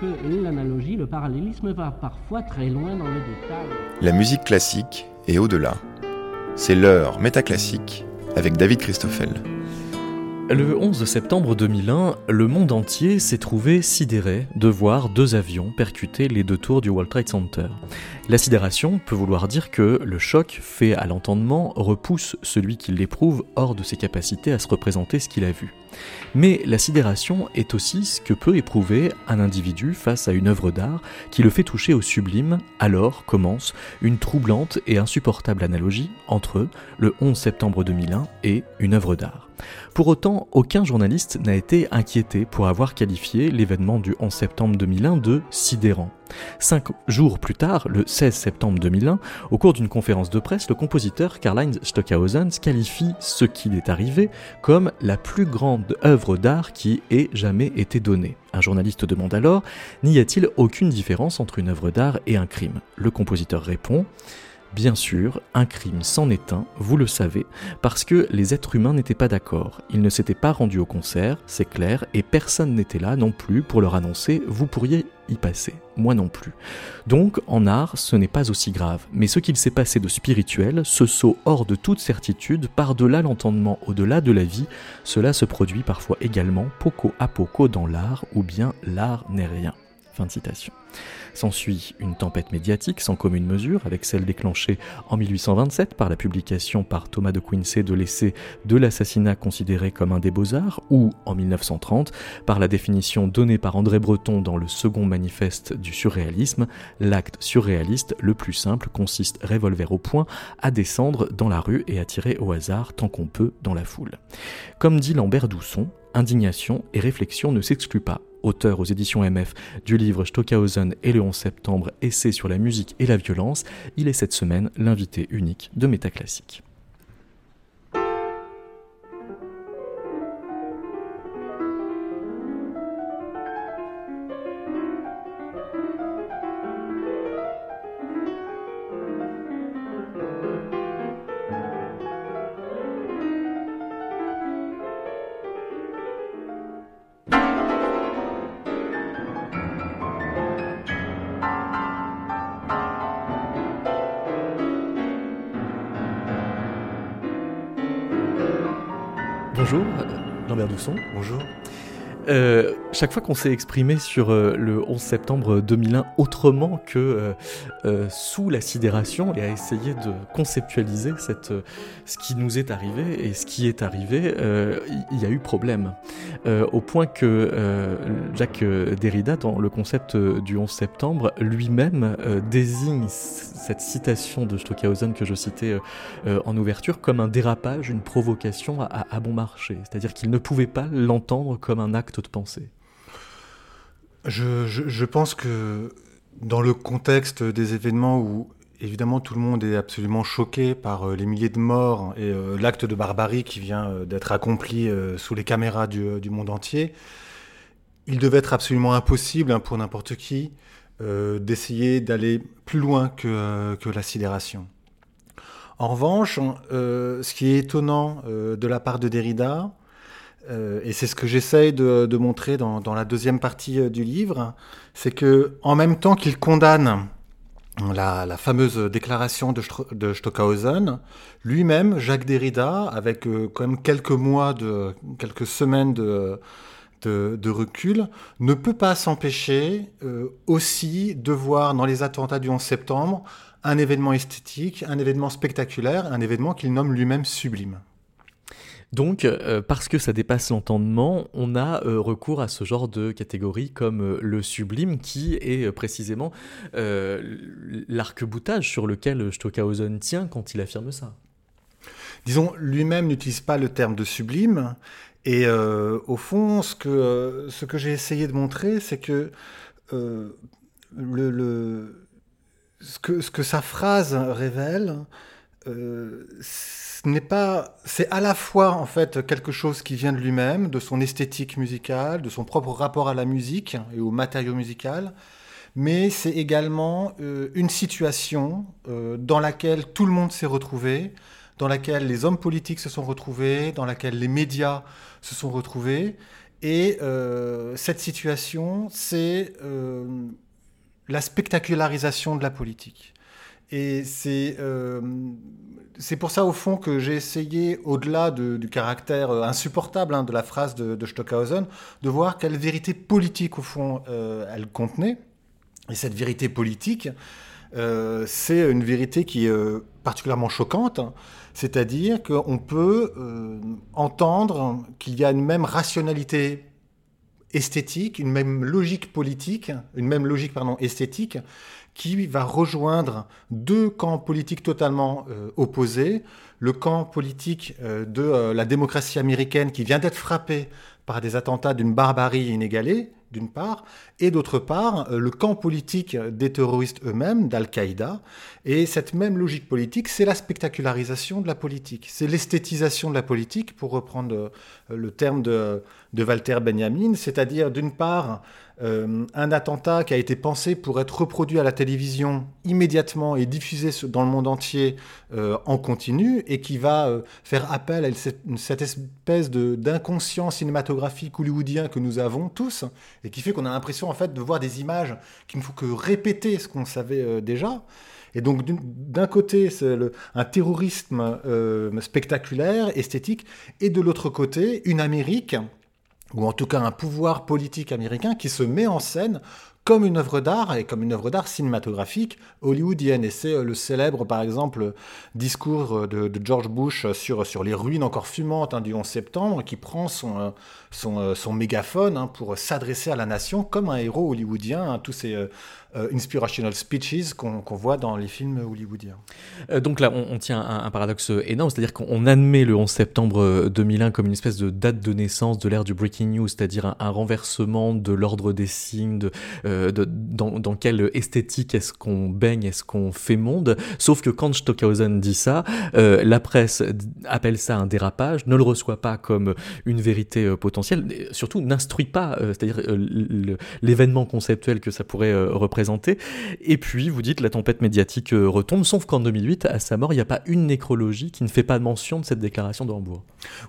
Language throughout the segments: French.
que l'analogie, le parallélisme va parfois très loin dans le détail. La musique classique est au-delà. C'est l'heure métaclassique avec David Christoffel. Le 11 septembre 2001, le monde entier s'est trouvé sidéré de voir deux avions percuter les deux tours du World Trade Center. La sidération peut vouloir dire que le choc fait à l'entendement repousse celui qui l'éprouve hors de ses capacités à se représenter ce qu'il a vu. Mais la sidération est aussi ce que peut éprouver un individu face à une œuvre d'art qui le fait toucher au sublime, alors commence une troublante et insupportable analogie entre le 11 septembre 2001 et une œuvre d'art. Pour autant, aucun journaliste n'a été inquiété pour avoir qualifié l'événement du 11 septembre 2001 de sidérant. Cinq jours plus tard, le 16 septembre 2001, au cours d'une conférence de presse, le compositeur Karl-Heinz Stockhausen qualifie ce qui est arrivé comme la plus grande œuvre d'art qui ait jamais été donnée. Un journaliste demande alors N'y a-t-il aucune différence entre une œuvre d'art et un crime? Le compositeur répond Bien sûr, un crime s'en est un, vous le savez, parce que les êtres humains n'étaient pas d'accord. Ils ne s'étaient pas rendus au concert, c'est clair, et personne n'était là non plus pour leur annoncer vous pourriez y passer. Moi non plus. Donc, en art, ce n'est pas aussi grave. Mais ce qu'il s'est passé de spirituel, ce saut hors de toute certitude, par-delà l'entendement, au-delà de la vie, cela se produit parfois également poco à poco dans l'art, ou bien l'art n'est rien. Fin de citation. S'ensuit une tempête médiatique sans commune mesure, avec celle déclenchée en 1827 par la publication par Thomas de Quincey de l'essai de l'assassinat considéré comme un des beaux-arts, ou en 1930 par la définition donnée par André Breton dans le second manifeste du surréalisme, l'acte surréaliste le plus simple consiste, revolver au poing, à descendre dans la rue et à tirer au hasard tant qu'on peut dans la foule. Comme dit Lambert Dousson, indignation et réflexion ne s'excluent pas auteur aux éditions MF du livre Stockhausen et le 11 septembre, essai sur la musique et la violence, il est cette semaine l'invité unique de Métaclassique. Bonjour. Euh, chaque fois qu'on s'est exprimé sur euh, le 11 septembre 2001 autrement que euh, sous la sidération et à essayer de conceptualiser ce qui nous est arrivé et ce qui est arrivé, il y, a eu problème. au point que Jacques Derrida, dans le concept du 11 septembre, lui-même désigne cette citation de Stockhausen que je citais en ouverture comme un dérapage, une provocation à, à bon marché. C'est-à-dire qu'il ne pouvait pas l'entendre comme un acte de pensée je, pense que dans le contexte des événements où évidemment tout le monde est absolument choqué par euh, les milliers de morts et euh, l'acte de barbarie qui vient euh, d'être accompli sous les caméras du, monde entier, il devait être absolument impossible hein, pour n'importe qui d'essayer d'aller plus loin que, que, la sidération. En revanche, ce qui est étonnant de la part de Derrida, euh, et c'est ce que j'essaye de, montrer dans, la deuxième partie euh, du livre, c'est que en même temps qu'il condamne la, fameuse déclaration de, Stockhausen, lui-même, Jacques Derrida, avec euh, quand même quelques mois, de, quelques semaines de, de, recul, ne peut pas s'empêcher aussi de voir dans les attentats du 11 septembre un événement esthétique, un événement spectaculaire, un événement qu'il nomme lui-même sublime. Donc, euh, parce que ça dépasse l'entendement, on a euh, recours à ce genre de catégorie comme euh, le sublime, qui est précisément l'arc-boutage sur lequel Stockhausen tient quand il affirme ça. Disons, lui-même n'utilise pas le terme de sublime, et au fond, ce que, ce que j'ai essayé de montrer, c'est que, le, ce que ce que sa phrase révèle, n'est pas, c'est à la fois en fait quelque chose qui vient de lui-même, de son esthétique musicale, de son propre rapport à la musique et au matériau musical, mais c'est également euh, une situation euh, dans laquelle tout le monde s'est retrouvé, dans laquelle les hommes politiques se sont retrouvés, dans laquelle les médias se sont retrouvés, Et cette situation, c'est la spectacularisation de la politique. Et c'est euh, c'est pour ça, au fond, que j'ai essayé, au-delà du caractère euh, insupportable hein, de la phrase de, Stockhausen, de voir quelle vérité politique, au fond, euh, elle contenait. Et cette vérité politique, c'est une vérité qui est particulièrement choquante, hein. c'est-à-dire qu'on peut entendre qu'il y a une même rationalité esthétique, une même logique politique, une même logique pardon, esthétique, qui va rejoindre deux camps politiques totalement euh, opposés. Le camp politique euh, de euh, la démocratie américaine qui vient d'être frappé par des attentats d'une barbarie inégalée, d'une part, et d'autre part, le camp politique des terroristes eux-mêmes, d'Al-Qaïda. Et cette même logique politique, c'est la spectacularisation de la politique, c'est l'esthétisation de la politique, pour reprendre le terme de, de Walter Benjamin, c'est-à-dire d'une part euh, un attentat qui a été pensé pour être reproduit à la télévision immédiatement et diffusé dans le monde entier euh, en continu et qui va euh, faire appel à cette, espèce d'inconscient cinématographique hollywoodien que nous avons tous et qui fait qu'on a l'impression en fait de voir des images qui ne font que répéter ce qu'on savait déjà. Et donc, d'un côté, c'est un terrorisme spectaculaire, esthétique, et de l'autre côté, une Amérique ou en tout cas un pouvoir politique américain qui se met en scène comme une œuvre d'art et comme une œuvre d'art cinématographique hollywoodienne. Et c'est euh, le célèbre, par exemple, discours euh, de, George Bush sur, sur les ruines encore fumantes hein, du 11 septembre, qui prend son, euh, son, mégaphone hein, pour s'adresser à la nation comme un héros hollywoodien. Hein, tous ces euh, inspirational speeches qu'on voit dans les films hollywoodiens. Euh, donc là, on, tient un, paradoxe énorme, c'est-à-dire qu'on admet le 11 septembre 2001 comme une espèce de date de naissance de l'ère du breaking news, c'est-à-dire un, renversement de l'ordre des signes, de, euh, dans, quelle esthétique est-ce qu'on baigne, est-ce qu'on fait monde. Sauf que quand Stockhausen dit ça, la presse appelle ça un dérapage, ne le reçoit pas comme une vérité potentielle, surtout n'instruit pas, c'est-à-dire l'événement conceptuel que ça pourrait représenter et puis, vous dites, la tempête médiatique euh, retombe, sauf qu'en 2008, à sa mort, il n'y a pas une nécrologie qui ne fait pas mention de cette déclaration de Hambourg.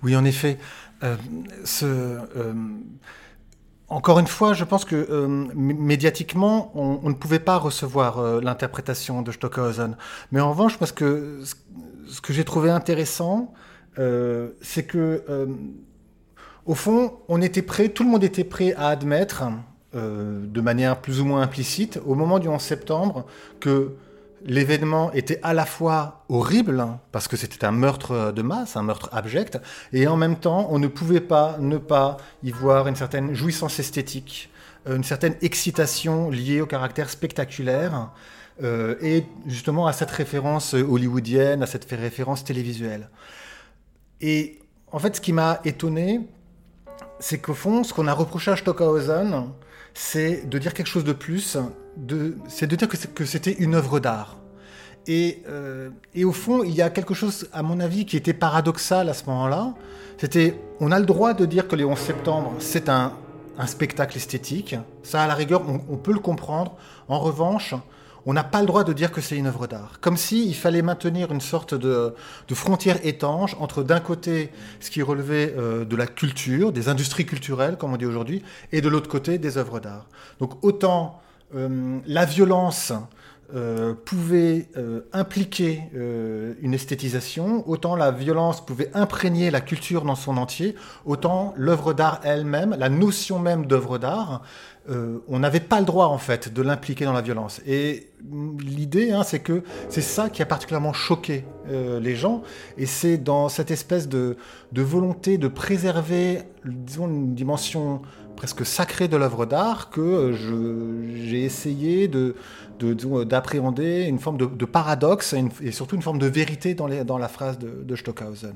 Oui, en effet. Euh, ce, euh, encore une fois, je pense que médiatiquement, on, ne pouvait pas recevoir l'interprétation de Stockhausen. Mais en revanche, parce que ce que j'ai trouvé intéressant, c'est que, au fond, on était prêt, tout le monde était prêt à admettre euh, de manière plus ou moins implicite au moment du 11 septembre que l'événement était à la fois horrible, hein, parce que c'était un meurtre de masse, un meurtre abject, et en même temps, on ne pouvait pas ne pas y voir une certaine jouissance esthétique, euh, une certaine excitation liée au caractère spectaculaire, euh, et justement à cette référence hollywoodienne, à cette référence télévisuelle. Et en fait, ce qui m'a étonné, c'est qu'au fond, ce qu'on a reproché à Stockhausen, c'est de dire quelque chose de plus, c'est de dire que c'était une œuvre d'art. Euh, et, au fond, il y a quelque chose, à mon avis, qui était paradoxal à ce moment-là. C'était, on a le droit de dire que les 11 septembre, c'est un, spectacle esthétique. Ça, à la rigueur, on peut le comprendre. En revanche, on n'a pas le droit de dire que c'est une œuvre d'art. Comme s'il fallait maintenir une sorte de, frontière étanche entre d'un côté ce qui relevait euh, de la culture, des industries culturelles, comme on dit aujourd'hui, et de l'autre côté des œuvres d'art. Donc autant euh, la violence euh, pouvait impliquer une esthétisation, autant la violence pouvait imprégner la culture dans son entier, autant l'œuvre d'art elle-même, la notion même d'œuvre d'art, euh, on n'avait pas le droit en fait de l'impliquer dans la violence. Et l'idée, hein, c'est que c'est ça qui a particulièrement choqué euh, les gens, et c'est dans cette espèce de, volonté de préserver, disons, une dimension presque sacrée de l'œuvre d'art que euh, j'ai essayé de, d'appréhender une forme de, paradoxe et, surtout une forme de vérité dans, dans la phrase de Stockhausen.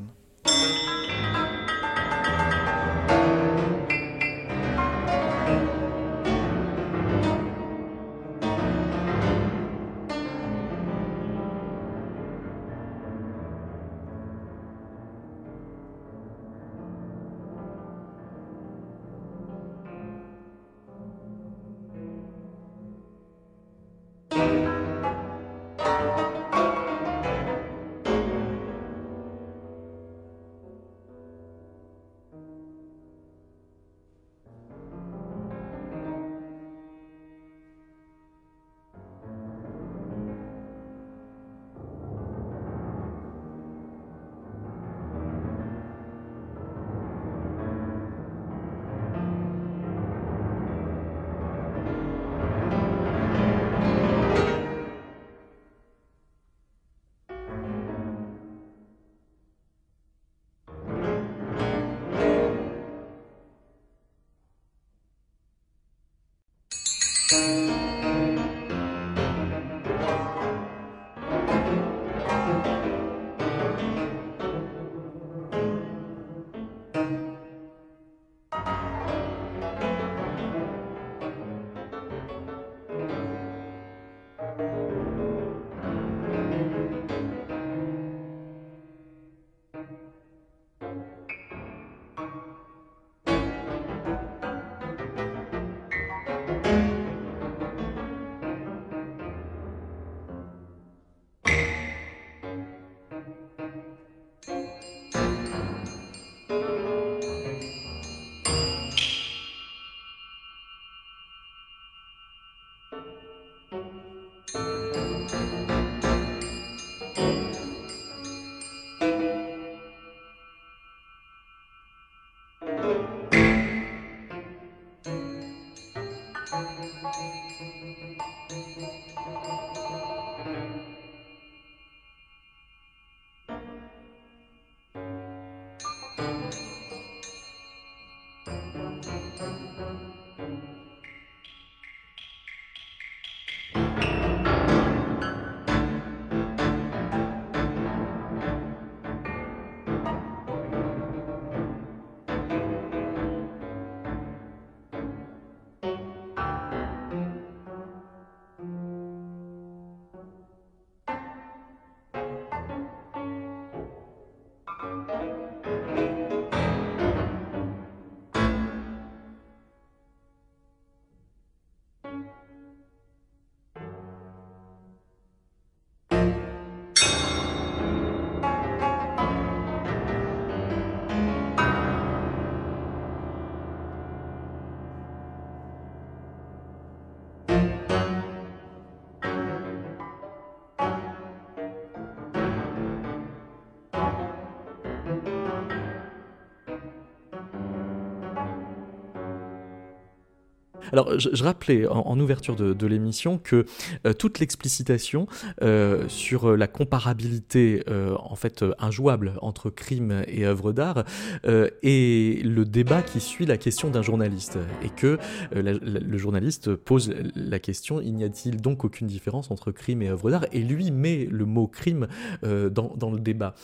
Alors, je, rappelais en, ouverture de, l'émission que euh, toute l'explicitation euh, sur la comparabilité, euh, en fait, injouable entre crime et œuvre d'art est le débat qui suit la question d'un journaliste. Et que le journaliste pose la question il n'y a-t-il donc aucune différence entre crime et œuvre d'art? Et lui met le mot crime dans, dans, le débat.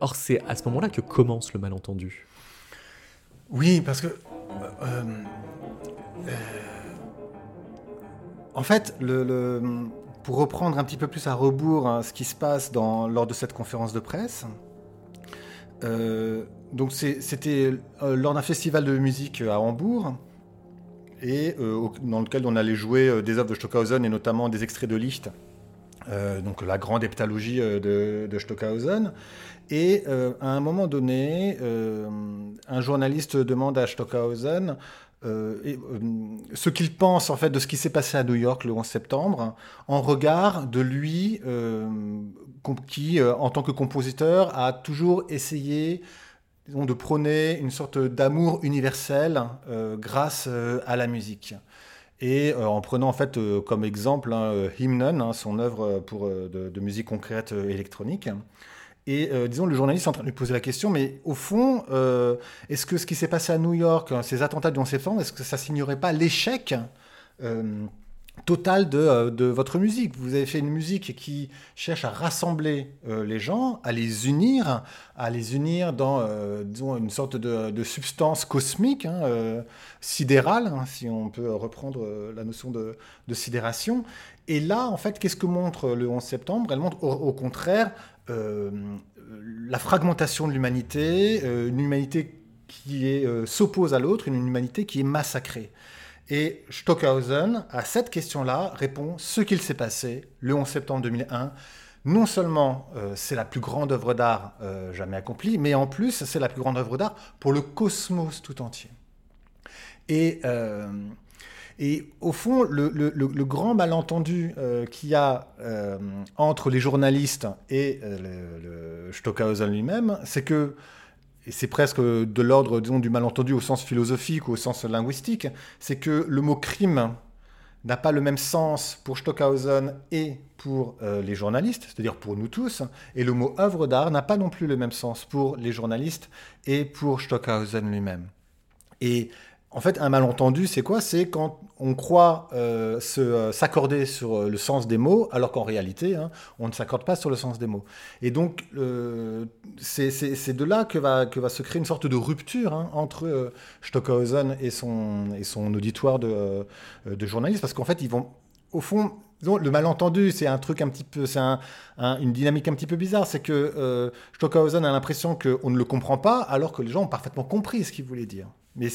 or, c'est à ce moment-là que commence le malentendu. Oui, parce que. En fait, pour reprendre un petit peu plus à rebours hein, ce qui se passe lors de cette conférence de presse, euh, donc c'était euh, lors d'un festival de musique à Hambourg, et euh, dans lequel on allait jouer des œuvres de Stockhausen et notamment des extraits de Licht, donc la grande heptalogie de, Stockhausen. Et à un moment donné, un journaliste demande à Stockhausen euh, et, euh, ce qu'il pense en fait de ce qui s'est passé à New York le 11 septembre, en regard de lui euh, qui, en tant que compositeur, a toujours essayé de prôner une sorte d'amour universel grâce à la musique. Et en prenant en fait comme exemple hein, Hymnen, hein, son œuvre pour, de, musique concrète électronique. Et euh, disons, le journaliste est en train de lui poser la question, mais au fond, euh, est-ce que ce qui s'est passé à New York, hein, ces attentats du 11 septembre, est-ce que ça signerait pas l'échec euh, total de, votre musique? Vous avez fait une musique qui cherche à rassembler les gens, à les unir, à les unir dans, disons, une sorte de, substance cosmique, hein, sidérale, hein, si on peut reprendre la notion de, sidération. Et là, en fait, qu'est-ce que montre le 11 septembre? Elle montre au contraire la fragmentation de l'humanité, euh, une humanité qui euh, s'oppose à l'autre, une humanité qui est massacrée. Et Stockhausen, à cette question-là, répond ce qu'il s'est passé le 11 septembre 2001. Non seulement c'est la plus grande œuvre d'art jamais accomplie, mais en plus c'est la plus grande œuvre d'art pour le cosmos tout entier. Et et au fond, le, grand malentendu euh, qu'il y a euh, entre les journalistes et euh, le, Stockhausen lui-même, c'est que, et c'est presque de l'ordre du malentendu au sens philosophique ou au sens linguistique, c'est que le mot crime n'a pas le même sens pour Stockhausen et pour les journalistes, c'est-à-dire pour nous tous, et le mot œuvre d'art n'a pas non plus le même sens pour les journalistes et pour Stockhausen lui-même. Et en fait, un malentendu, c'est quoi? C'est quand on croit s'accorder sur le sens des mots, alors qu'en réalité, hein, on ne s'accorde pas sur le sens des mots. Et donc, c'est de là que va, que va se créer une sorte de rupture hein, entre Stockhausen et son, et son auditoire de, de journalistes, parce qu'en fait, ils vont, au fond, le malentendu, c'est un truc un petit peu, c'est une dynamique un petit peu bizarre. C'est que euh, Stockhausen a l'impression qu'on ne le comprend pas, alors que les gens ont parfaitement compris ce qu'il voulait dire. Mais,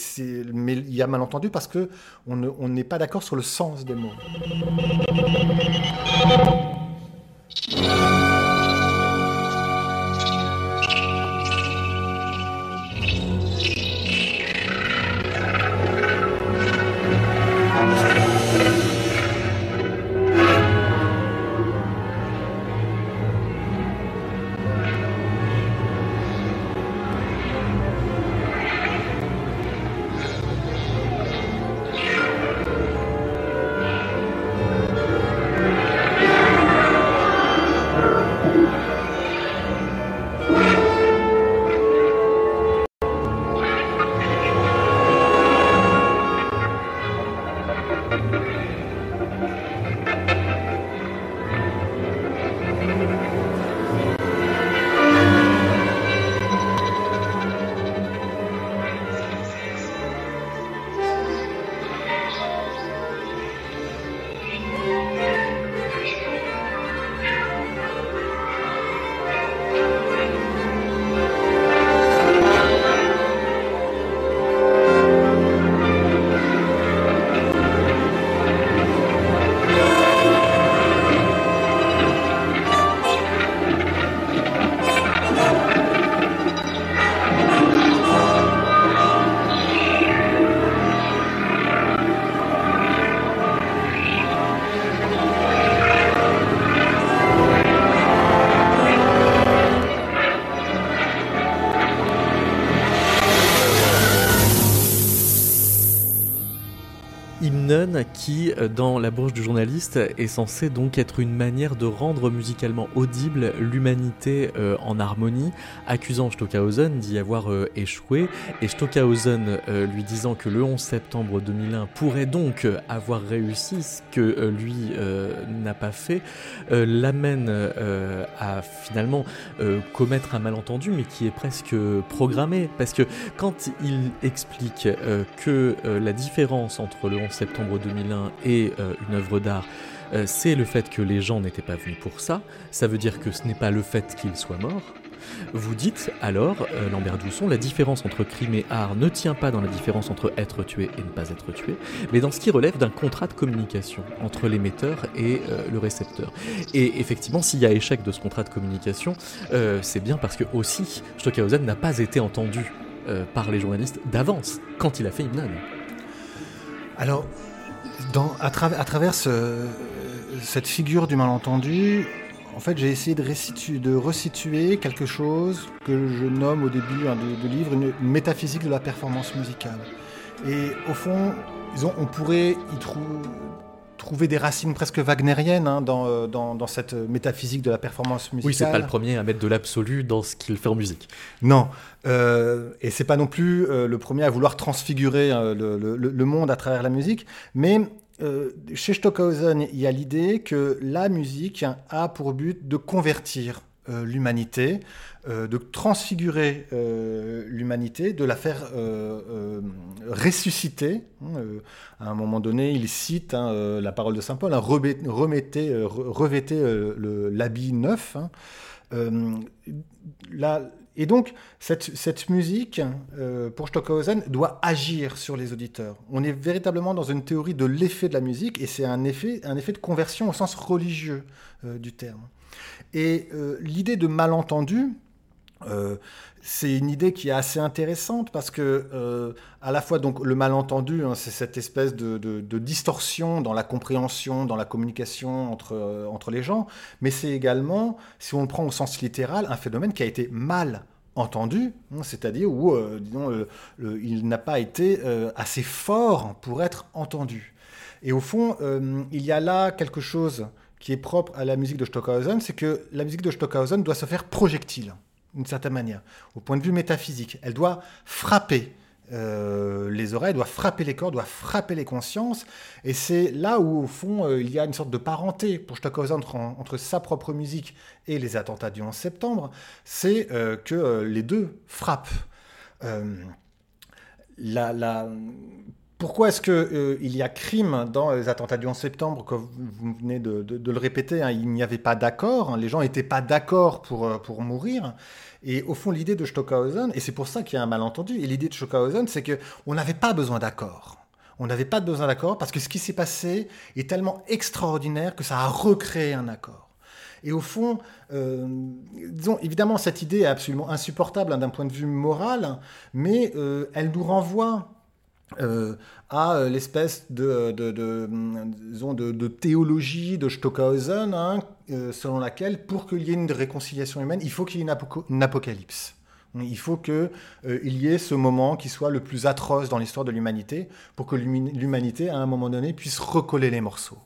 il y a malentendu parce que on n'est pas d'accord sur le sens des mots. Dans la bouche du journaliste, est censé donc être une manière de rendre musicalement audible l'humanité euh, en harmonie, accusant Stockhausen d'y avoir euh, échoué, et Stockhausen lui disant que le 11 septembre 2001 pourrait donc avoir réussi ce que lui n'a pas fait, l'amène à finalement commettre un malentendu, mais qui est presque programmé, parce que quand il explique que la différence entre le 11 septembre 2001 et euh, une œuvre d'art, euh, c'est le fait que les gens n'étaient pas venus pour ça. Ça veut dire que ce n'est pas le fait qu'ils soient morts. Vous dites alors, euh, Lambert Dousson, la différence entre crime et art ne tient pas dans la différence entre être tué et ne pas être tué, mais dans ce qui relève d'un contrat de communication entre l'émetteur et le récepteur. Et effectivement, s'il y a échec de ce contrat de communication, c'est bien parce que aussi Stockhausen n'a pas été entendu par les journalistes d'avance quand il a fait Hymnon. Alors, à, travers cette figure du malentendu, en fait, j'ai essayé de, resituer quelque chose que je nomme au début hein, du livre une, métaphysique de la performance musicale. Et au fond, on pourrait y trouver trouver des racines presque wagnériennes hein, euh, dans, dans, cette métaphysique de la performance musicale. Oui, c'est pas le premier à mettre de l'absolu dans ce qu'il fait en musique. Non, euh, et c'est pas non plus euh, le premier à vouloir transfigurer euh, le, le, monde à travers la musique, mais chez Stockhausen, il y a l'idée que la musique a pour but de convertir l'humanité, euh, de transfigurer euh, l'humanité, de la faire ressusciter. Hein, à un moment donné, il cite hein, la parole de Saint Paul, hein, remettez, revêtez l'habit neuf. et donc, cette, cette musique, pour Stockhausen, doit agir sur les auditeurs. On est véritablement dans une théorie de l'effet de la musique, et c'est un effet, un effet de conversion au sens religieux du terme. Et euh, l'idée de malentendu, euh, c'est une idée qui est assez intéressante parce que euh, à la fois donc le malentendu, hein, c'est cette espèce de, distorsion dans la compréhension, dans la communication entre, entre les gens, mais c'est également, si on le prend au sens littéral, un phénomène qui a été mal entendu, hein, c'est-à-dire où disons, il n'a pas été assez fort pour être entendu. Et au fond, il y a là quelque chose qui est propre à la musique de Stockhausen, c'est que la musique de Stockhausen doit se faire projectile, d'une certaine manière, au point de vue métaphysique. Elle doit frapper, euh, les oreilles, doit frapper les corps, doit frapper les consciences. Et c'est là où, au fond, euh, il y a une sorte de parenté pour Stockhausen entre, sa propre musique et les attentats du 11 septembre, c'est euh, que les deux frappent. La, la... Pourquoi est-ce qu'il y a crime dans les attentats du 11 septembre Comme vous venez de, le répéter, hein, il n'y avait pas d'accord, hein, les gens n'étaient pas d'accord pour, pour mourir. Et au fond, l'idée de Stockhausen, et c'est pour ça qu'il y a un malentendu, et l'idée de Stockhausen, c'est qu'on n'avait pas besoin d'accord. On n'avait pas besoin d'accord parce que ce qui s'est passé est tellement extraordinaire que ça a recréé un accord. Et au fond, euh, disons, évidemment, cette idée est absolument insupportable hein, d'un point de vue moral, mais euh, elle nous renvoie euh, à euh, l'espèce de, de, de, de, théologie de Stockhausen, hein, euh, selon laquelle, pour qu'il y ait une réconciliation humaine, il faut qu'il y ait une, apocalypse. Il faut qu'il y ait ce moment qui soit le plus atroce dans l'histoire de l'humanité, pour que l'humanité, à un moment donné, puisse recoller les morceaux.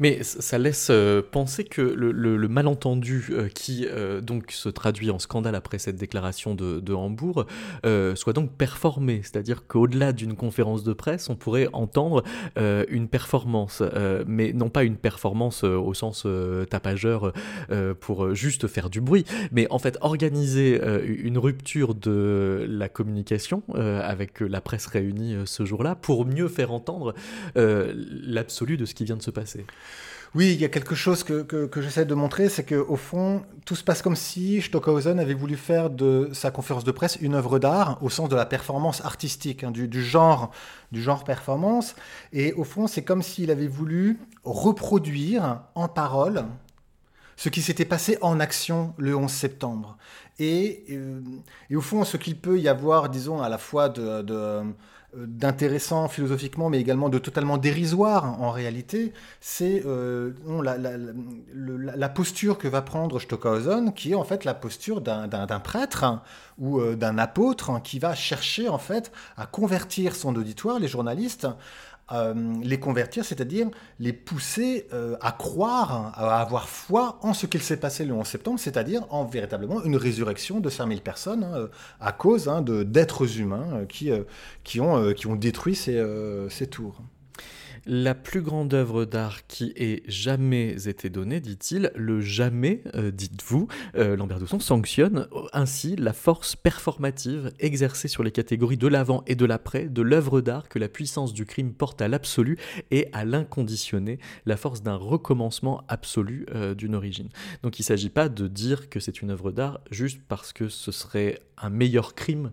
Mais ça laisse euh, penser que le, malentendu euh, qui euh, donc se traduit en scandale après cette déclaration de, Hambourg soit donc performé, c'est-à-dire qu'au-delà d'une conférence de presse, on pourrait entendre une performance, mais non pas une performance au sens tapageur pour juste faire du bruit, mais en fait organiser une rupture de la communication avec la presse réunie ce jour-là pour mieux faire entendre l'absolu de ce qui vient de se passer. Oui, il y a quelque chose que, que, j'essaie de montrer, c'est qu'au fond, tout se passe comme si Stockhausen avait voulu faire de sa conférence de presse une œuvre d'art, au sens de la performance artistique, hein, du, genre, du genre performance. Et au fond, c'est comme s'il avait voulu reproduire en parole ce qui s'était passé en action le 11 septembre. Et, euh, et au fond, ce qu'il peut y avoir, disons, à la fois de d'intéressant philosophiquement, mais également de totalement dérisoire en réalité, c'est euh, la, posture que va prendre Stockhausen, qui est en fait la posture d'un prêtre hein, ou euh, d'un apôtre hein, qui va chercher en fait à convertir son auditoire, les journalistes, euh, les convertir, c'est-à-dire les pousser euh, à croire, à avoir foi en ce qu'il s'est passé le 11 septembre, c'est-à-dire en véritablement une résurrection de 5000 personnes hein, à cause hein, d'êtres humains euh, qui, qui, ont, qui ont détruit ces, ces tours. La plus grande œuvre d'art qui ait jamais été donnée, dit-il, le jamais, euh, dites-vous, euh, Lambert Dousson sanctionne ainsi la force performative exercée sur les catégories de l'avant et de l'après de l'œuvre d'art que la puissance du crime porte à l'absolu et à l'inconditionné, la force d'un recommencement absolu euh, d'une origine. Donc il ne s'agit pas de dire que c'est une œuvre d'art juste parce que ce serait un meilleur crime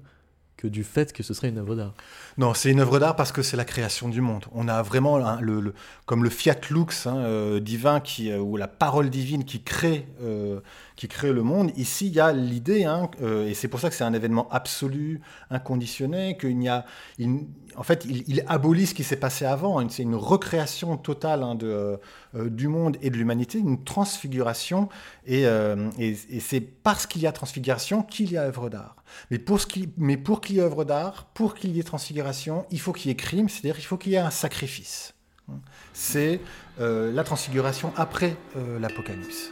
que du fait que ce serait une œuvre d'art. Non, c'est une œuvre d'art parce que c'est la création du monde. On a vraiment le, comme le fiat lux hein, euh, divin qui, euh, ou la parole divine qui crée, euh, qui crée le monde. Ici, il y a l'idée, hein, et c'est pour ça que c'est un événement absolu, inconditionné, qu'il y a, en fait, il, abolit ce qui s'est passé avant. C'est une recréation totale hein, de, du monde et de l'humanité, une transfiguration, et, et, c'est parce qu'il y a transfiguration qu'il y a œuvre d'art. Mais pour, qu'il y ait œuvre d'art, pour qu'il y ait transfiguration, il faut qu'il y ait crime, c'est-à-dire qu'il faut qu'il y ait un sacrifice. C'est euh, la transfiguration après euh, l'Apocalypse.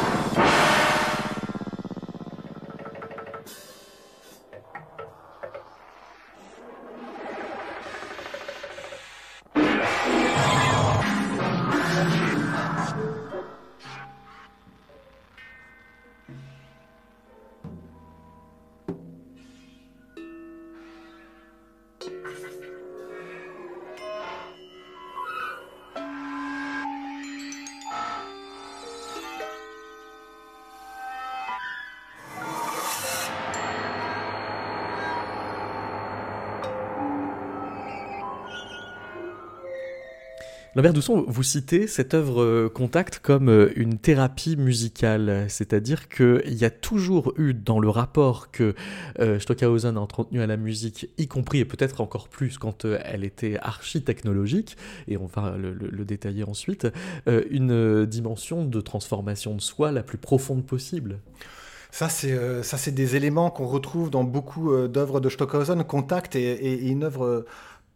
Lambert Dousson, vous citez cette œuvre euh, Contact comme euh, une thérapie musicale, c'est-à-dire qu'il y a toujours eu dans le rapport que euh, Stockhausen a entretenu à la musique, y compris et peut-être encore plus quand elle était archi-technologique, et on va le, détailler ensuite, une dimension de transformation de soi la plus profonde possible. Ça, c'est ça, c'est des éléments qu'on retrouve dans beaucoup d'œuvres de Stockhausen. Contact est, est une œuvre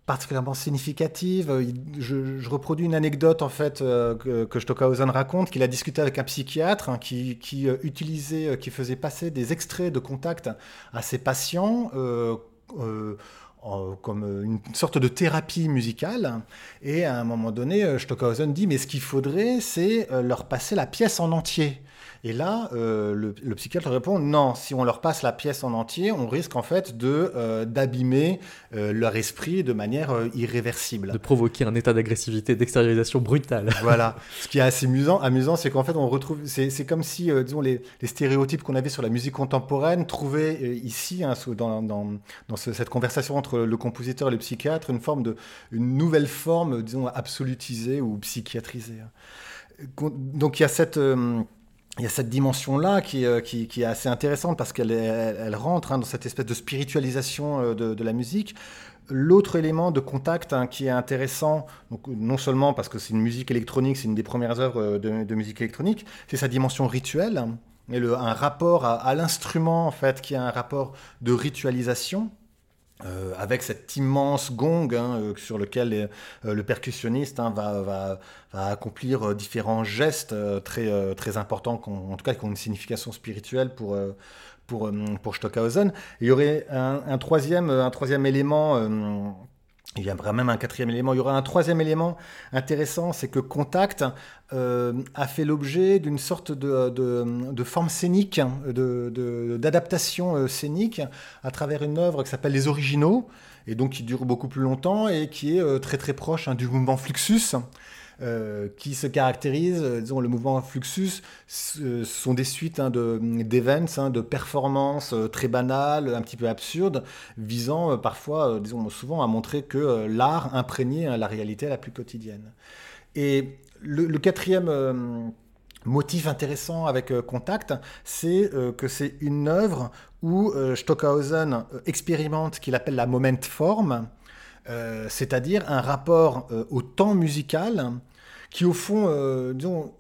particulièrement significative. Je, reproduis une anecdote en fait que, que, Stockhausen raconte, qu'il a discuté avec un psychiatre hein, qui, utilisait, qui faisait passer des extraits de contact à ses patients comme une sorte de thérapie musicale. Et à un moment donné, Stockhausen dit, mais ce qu'il faudrait, c'est leur passer la pièce en entier. Et là, euh, le, psychiatre répond non, si on leur passe la pièce en entier, on risque en fait de euh, d'abîmer euh, leur esprit de manière irréversible. De provoquer un état d'agressivité, d'extériorisation brutale. voilà. Ce qui est assez amusant, amusant c'est qu'en fait, on retrouve. C'est comme si, disons, les, les stéréotypes qu'on avait sur la musique contemporaine trouvaient ici, hein, dans, dans, dans cette conversation entre le compositeur et le psychiatre, une forme de. une nouvelle forme, disons, absolutisée ou psychiatrisée. Donc il y a cette il y a cette dimension-là qui, euh, est assez intéressante parce qu'elle elle, rentre hein, dans cette espèce de spiritualisation euh, de, la musique. L'autre élément de contact hein, qui est intéressant, donc, non seulement parce que c'est une musique électronique, c'est une des premières œuvres euh, de, de musique électronique, c'est sa dimension rituelle et le, un rapport à, à l'instrument en fait qui a un rapport de ritualisation euh, avec cet immense gong hein, euh, sur lequel euh, le percussionniste hein, va, va, va, accomplir différents gestes très, très importants, en tout cas qui ont une signification spirituelle pour, pour, pour Stockhausen. il y aurait un, troisième, un troisième élément il y aura même un quatrième élément. Il y aura un troisième élément intéressant, c'est que Contact euh, a fait l'objet d'une sorte de, forme scénique, d'adaptation euh, scénique à travers une œuvre qui s'appelle Les Originaux, et donc qui dure beaucoup plus longtemps et qui est euh, très très proche hein, du mouvement Fluxus. Euh, qui se caractérise, euh, disons, le mouvement Fluxus, ce sont des suites hein, d'events, hein, de performances euh, très banales, un petit peu absurdes, visant parfois, disons, souvent à montrer que l'art imprégnait hein, la réalité la plus quotidienne. Et le, quatrième motif intéressant avec Contact, c'est que c'est une œuvre où Stockhausen expérimente ce qu'il appelle la moment form, euh, c'est-à-dire un rapport euh, au temps musical qui, au fond, euh, disons,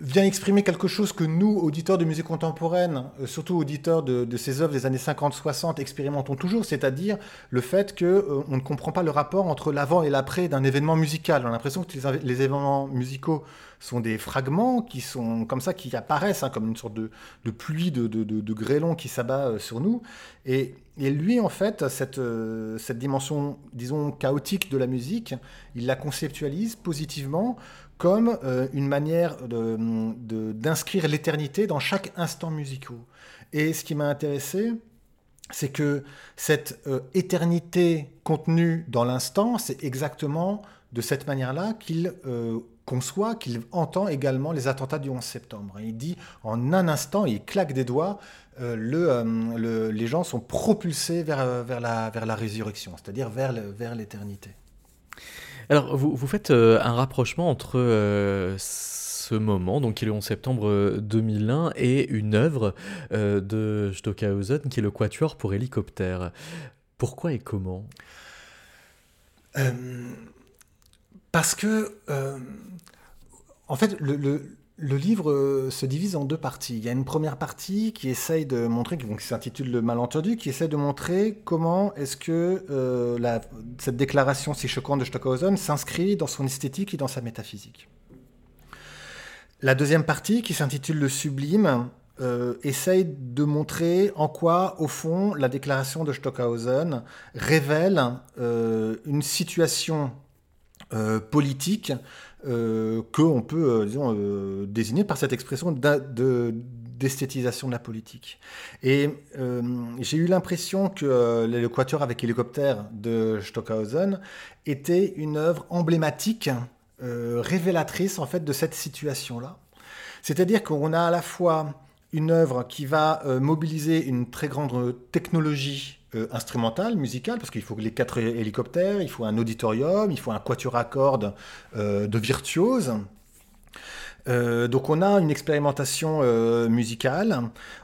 vient exprimer quelque chose que nous, auditeurs de musique contemporaine, surtout auditeurs de, ces œuvres des années 50-60, expérimentons toujours, c'est-à-dire le fait qu'on on ne comprend pas le rapport entre l'avant et l'après d'un événement musical. On a l'impression que les, événements musicaux sont des fragments qui sont comme ça, qui apparaissent hein, comme une sorte de, pluie de, de, grêlons qui s'abat sur nous. Et lui, en fait, euh, cette dimension, disons, chaotique de la musique, il la conceptualise positivement comme euh, une manière d'inscrire de, l'éternité dans chaque instant musical. Et ce qui m'a intéressé, c'est que cette euh, éternité contenue dans l'instant, c'est exactement de cette manière-là qu'il conçoit, qu'il entend également les attentats du 11 septembre. Il dit en un instant, il claque des doigts, euh, euh, le, les gens sont propulsés vers, euh, vers, la, vers la résurrection, c'est-à-dire vers l'éternité. Alors, vous, faites un rapprochement entre ce moment, donc qui est le 11 septembre 2001, et une œuvre de Stockhausen qui est le Quatuor pour hélicoptère. Pourquoi et comment? Parce que, en fait, le livre euh, se divise en deux parties. Il y a une première partie qui essaye de montrer, qui s'intitule Le malentendu, qui essaie de montrer comment est-ce que euh, cette déclaration si choquante de Stockhausen s'inscrit dans son esthétique et dans sa métaphysique. La deuxième partie, qui s'intitule Le sublime, euh, essaye de montrer en quoi, au fond, la déclaration de Stockhausen révèle une situation politique euh, qu'on peut euh, euh, désigner par cette expression d'esthétisation de, la politique. Et j'ai eu l'impression que l'équateur avec hélicoptère de Stockhausen était une œuvre emblématique, révélatrice en fait de cette situation-là. C'est-à-dire qu'on a à la fois une œuvre qui va mobiliser une très grande technologie euh, instrumentale, musicale, parce qu'il faut les quatre hélicoptères, il faut un auditorium, il faut un quatuor à cordes euh, de virtuoses. Euh, donc on a une expérimentation musicale,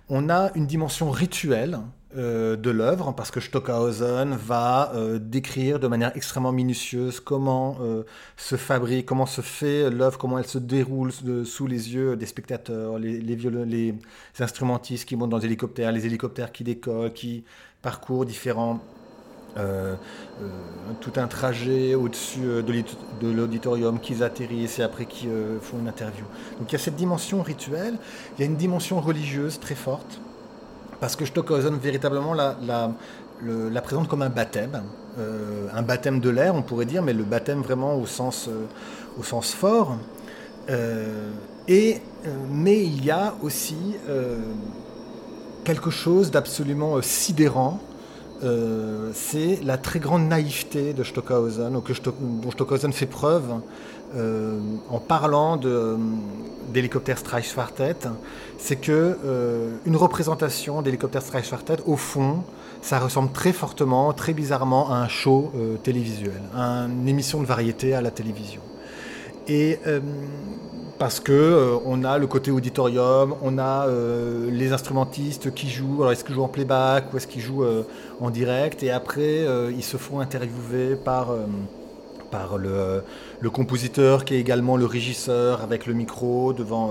on a une dimension rituelle de l'œuvre, parce que Stockhausen va décrire de manière extrêmement minutieuse comment se fabrique, comment se fait l'œuvre, comment elle se déroule sous les yeux des spectateurs, les, les, les, instrumentistes qui montent dans les hélicoptères, les hélicoptères qui décollent, qui parcours différents tout un trajet au-dessus de l'auditorium, qu'ils atterrissent et après qu'ils font une interview. Donc il y a cette dimension rituelle, il y a une dimension religieuse très forte, parce que Stockhausen véritablement la, la, présente comme un baptême, un baptême de l'air on pourrait dire, mais le baptême vraiment au sens, sens fort. et, mais il y a aussi quelque chose d'absolument euh, sidérant. Euh, c'est la très grande naïveté de Stockhausen, dont Stockhausen fait preuve euh, en parlant d'hélicoptère Streifschwartet. C'est que une représentation d'hélicoptère Streifschwartet, au fond, ça ressemble très fortement, très bizarrement à un show télévisuel, à une émission de variété à la télévision. Et parce que euh, on a le côté auditorium, on a euh, les instrumentistes qui jouent. Alors est-ce qu'ils jouent en playback ou est-ce qu'ils jouent euh, en direct? Et après, ils se font interviewer par par le, le, compositeur qui est également le régisseur avec le micro devant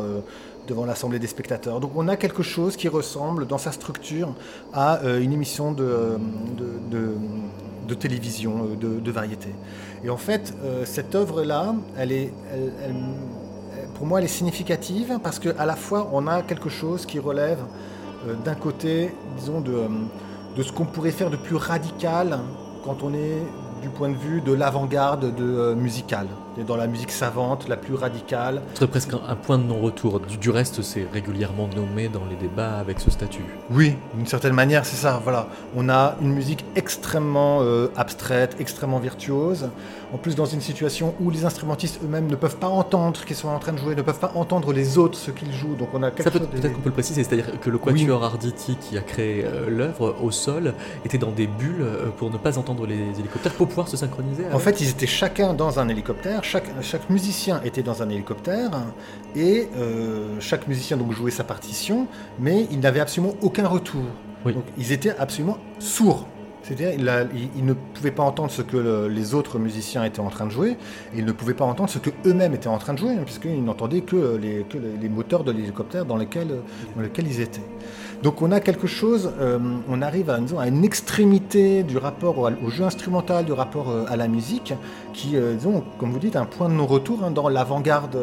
devant l'assemblée des spectateurs. Donc on a quelque chose qui ressemble dans sa structure à une émission de, télévision, de, variété. Et en fait, cette œuvre-là, elle est, pour moi, elle est significative parce qu'à la fois, on a quelque chose qui relève euh, d'un côté, disons, de, euh, de ce qu'on pourrait faire de plus radical quand on est du point de vue de l'avant-garde de, euh, musicale, dans la musique savante, la plus radicale. Ce serait presque un, point de non-retour. Du, reste, c'est régulièrement nommé dans les débats avec ce statut. Oui, d'une certaine manière, c'est ça. Voilà, on a une musique extrêmement abstraite, extrêmement virtuose en plus dans une situation où les instrumentistes eux-mêmes ne peuvent pas entendre ce qu'ils sont en train de jouer, ne peuvent pas entendre les autres ce qu'ils jouent. Donc on a quelque peut, Peut-être qu'on peut le préciser, c'est-à-dire que le quatuor Arditi qui a créé euh, l'œuvre au sol était dans des bulles euh, pour ne pas entendre les hélicoptères, pour pouvoir se synchroniser. En fait, ils étaient chacun dans un hélicoptère, chaque, chaque musicien était dans un hélicoptère, et euh, chaque musicien donc jouait sa partition, mais il n'avait absolument aucun retour. Donc ils étaient absolument sourds. C'est-à-dire il, ne pouvait pas entendre ce que les autres musiciens étaient en train de jouer, et il ne pouvait pas entendre ce que eux-mêmes étaient en train de jouer, hein, puisqu'ils n'entendaient que les, les, moteurs de l'hélicoptère dans lesquels, dans lesquels ils étaient. Donc on a quelque chose, euh, on arrive à, une extrémité du rapport au, jeu instrumental, du rapport euh, à la musique, qui, euh, comme vous dites, un point de non-retour hein, dans l'avant-garde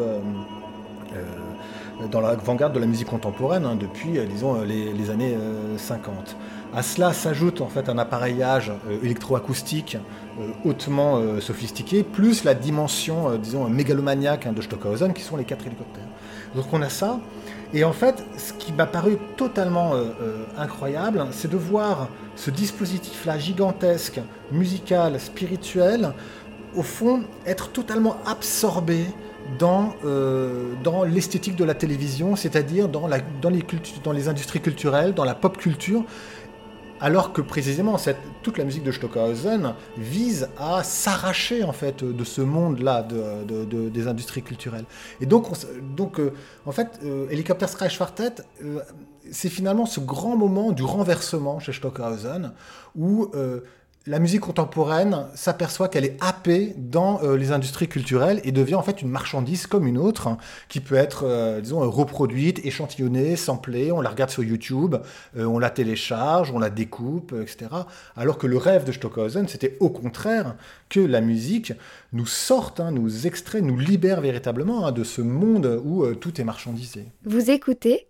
dans l'avant-garde de la musique contemporaine hein, depuis, les, années 50. À cela s'ajoute en fait un appareillage euh, électroacoustique euh, hautement euh, sophistiqué, plus la dimension, disons, mégalomaniaque hein, de Stockhausen, qui sont les quatre hélicoptères. Donc on a ça. Et en fait, ce qui m'a paru totalement incroyable, c'est de voir ce dispositif-là gigantesque, musical, spirituel, au fond, être totalement absorbé dans, dans l'esthétique de la télévision, c'est-à-dire dans, dans, dans les industries culturelles, dans la pop culture, alors que précisément toute la musique de Stockhausen vise à s'arracher en fait de ce monde-là des industries culturelles. Et donc, euh, en fait, euh, Helicopter Sky Quartet, euh, c'est finalement ce grand moment du renversement chez Stockhausen où la musique contemporaine s'aperçoit qu'elle est happée dans euh, les industries culturelles et devient en fait une marchandise comme une autre, hein, qui peut être, euh, disons, reproduite, échantillonnée, samplée, on la regarde sur YouTube, euh, on la télécharge, on la découpe, etc. Alors que le rêve de Stockhausen, c'était au contraire que la musique nous sorte, hein, nous extrait, nous libère véritablement hein, de ce monde où tout est marchandisé. Vous écoutez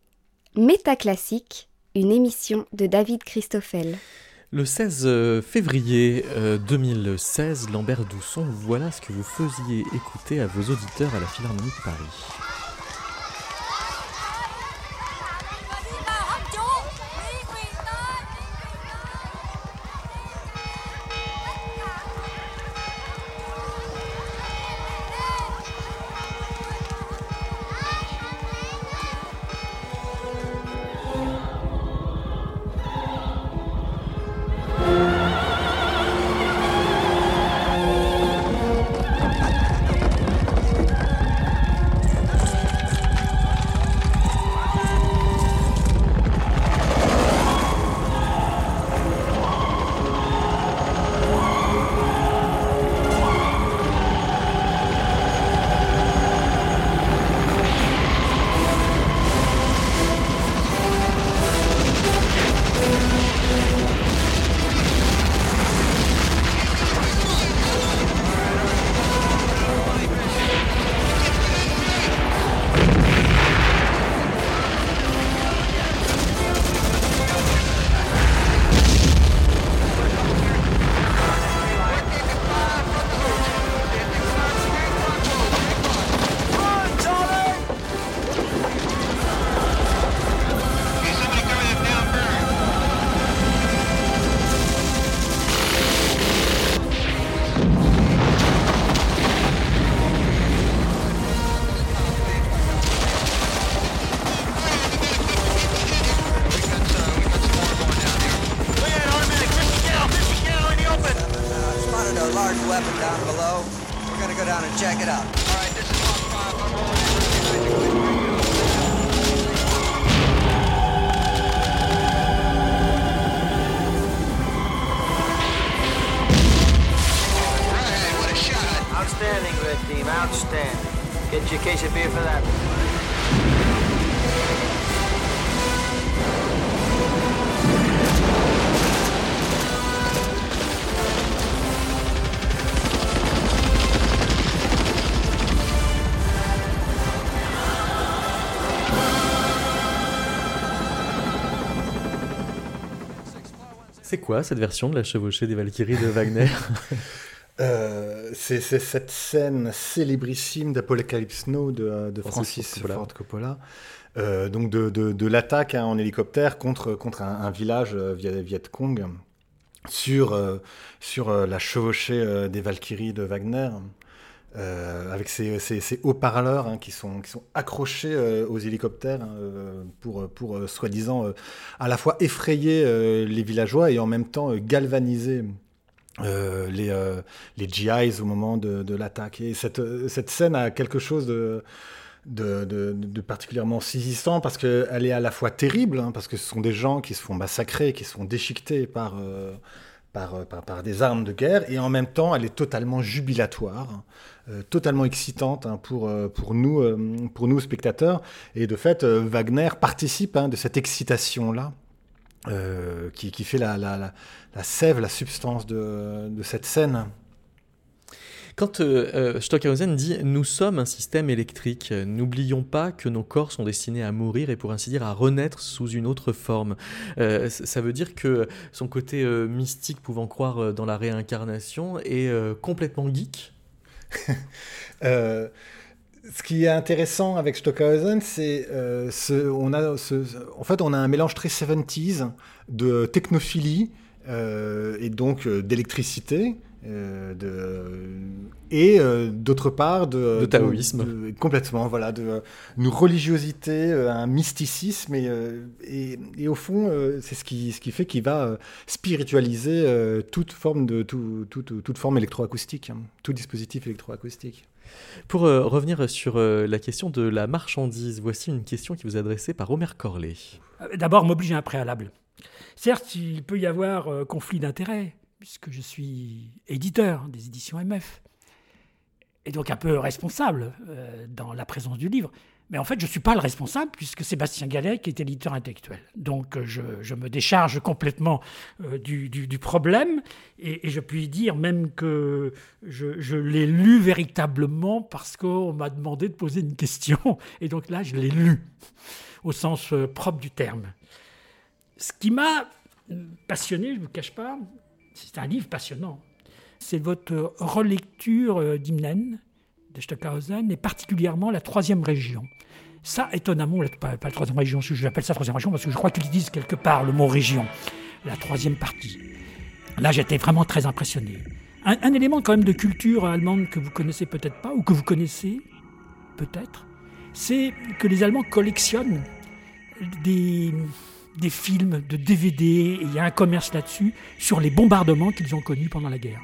Métaclassique, une émission de David Christoffel. Le 16 euh, février 2016, euh, Lambert Dousson, voilà ce que vous faisiez écouter à vos auditeurs à la Philharmonie de Paris. C'est quoi cette version de la chevauchée des Valkyries de Wagner Euh, c'est cette scène célébrissime d'Apocalypse Now de, de Francis Francis Coppola. Ford Coppola. Euh, donc de, de- de l'attaque hein, en hélicoptère contre, contre un, un village euh, Viet, Viet Cong sur, euh, sur euh, la chevauchée euh, des Valkyries de Wagner. Euh, avec ces, ces- ces haut-parleurs hein, qui, sont, accrochés euh, aux hélicoptères hein, euh, pour, soi-disant à la fois effrayer les villageois et en même temps galvaniser les, GIs au moment de, l'attaque. Et cette, scène a quelque chose de, particulièrement saisissant parce qu'elle est à la fois terrible, hein, parce que ce sont des gens qui se font massacrer, qui se font déchiqueter par, des armes de guerre, et en même temps, elle est totalement jubilatoire, totalement excitante hein, pour, euh, pour, nous, euh, pour nous, spectateurs. Et de fait, euh, Wagner participe hein, de cette excitation-là. euh, qui, qui fait la, la, la, sève, la substance de, de cette scène. Quand euh, euh, Stockhausen dit Nous sommes un système électrique, euh, n'oublions pas que nos corps sont destinés à mourir et pour ainsi dire à renaître sous une autre forme. Euh, ça veut dire que son côté euh, mystique, pouvant croire euh, dans la réincarnation, est euh, complètement geek. Euh, ce qui est intéressant avec Stockhausen, c'est euh, ce, on a en fait a un mélange très 70s de technophilie euh, et donc euh, d'électricité. Euh, de, et euh, d'autre part de, De taoïsme. de- complètement voilà de euh, une religiosité un mysticisme et, et, et au fond c'est ce qui ce qui fait qu'il va spiritualiser toute forme de tout, toute toute forme électroacoustique hein, tout dispositif électroacoustique Pour euh, revenir sur euh, la question de la marchandise, voici une question qui vous est adressée par Omer Corley. Euh, D'abord, m'obliger à un préalable. Certes, il peut y avoir euh, conflit d'intérêts, puisque je suis éditeur des éditions MF, et donc un peu responsable euh, dans la présence du livre. Mais en fait, je ne suis pas le responsable, puisque Sébastien Gallet qui est éditeur intellectuel. Donc, euh, je, me décharge complètement euh, du, du- problème, et, je puis dire même que je, je l'ai lu véritablement parce qu'on m'a demandé de poser une question, et donc là, je l'ai lu, au sens propre du terme. Ce qui m'a passionné, je ne vous cache pas, c'est un livre passionnant. C'est votre relecture euh, d'Hymnen de Stockhausen et particulièrement la troisième région. Ça, étonnamment, pas, pas la troisième région, j'appelle ça troisième région parce que je crois qu'ils disent quelque part le mot région, la troisième partie. Là, j'étais vraiment très impressionné. Un, un élément quand même de culture allemande que vous connaissez peut-être pas ou que vous connaissez peut-être, c'est que les Allemands collectionnent des, des films de DVD, et il y a un commerce là-dessus, sur les bombardements qu'ils ont connus pendant la guerre.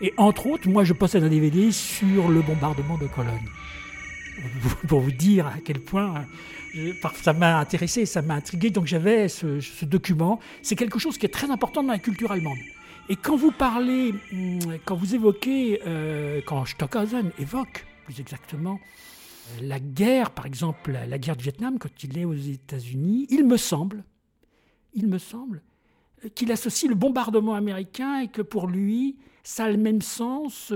Et entre autres, moi je possède un DVD sur le bombardement de Cologne. Pour vous dire à quel point ça m'a intéressé, ça m'a intrigué, donc j'avais ce, ce document. C'est quelque chose qui est très important dans la culture allemande. Et quand vous parlez, hum, quand vous évoquez, euh, quand Stockhausen évoque plus exactement la guerre, par exemple, la, guerre du Vietnam, quand il est aux États-Unis, il me semble, il me semble, qu'il associe le bombardement américain et que pour lui, ça a le même sens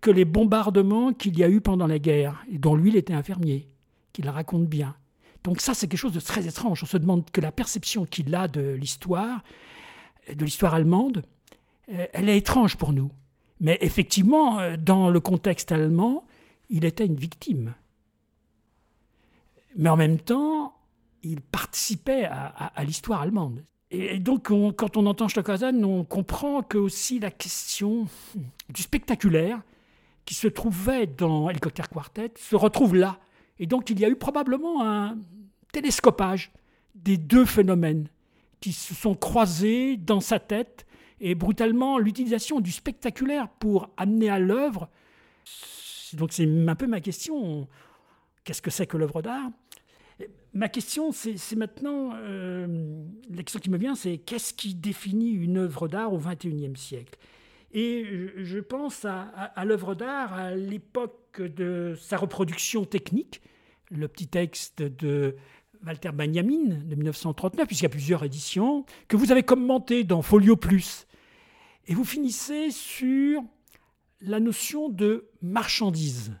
que les bombardements qu'il y a eu pendant la guerre, et dont lui, il était infirmier, qu'il raconte bien. Donc ça, c'est quelque chose de très étrange. On se demande que la perception qu'il a de l'histoire, de l'histoire allemande, euh, elle est étrange pour nous. Mais effectivement, euh, dans le contexte allemand, il était une victime. Mais en même temps, il participait à, l'histoire allemande. Et, donc, on- quand on entend Stockhausen, on comprend que aussi la question du spectaculaire qui se trouvait dans Helicopter Quartet se retrouve là. Et donc, il y a eu probablement un télescopage des deux phénomènes qui se sont croisés dans sa tête Et brutalement, l'utilisation du spectaculaire pour amener à l'œuvre. Donc c'est un peu ma question. Qu'est-ce que c'est que l'œuvre d'art? Ma question, c'est maintenant, euh, la question qui me vient, c'est qu'est-ce qui définit une œuvre d'art au XXIe siècle? Et je, pense à, l'œuvre d'art à l'époque de sa reproduction technique, le petit texte de Walter Benjamin de 1939, puisqu'il y a plusieurs éditions, que vous avez commenté dans Folio Plus. Et vous finissez sur la notion de marchandise.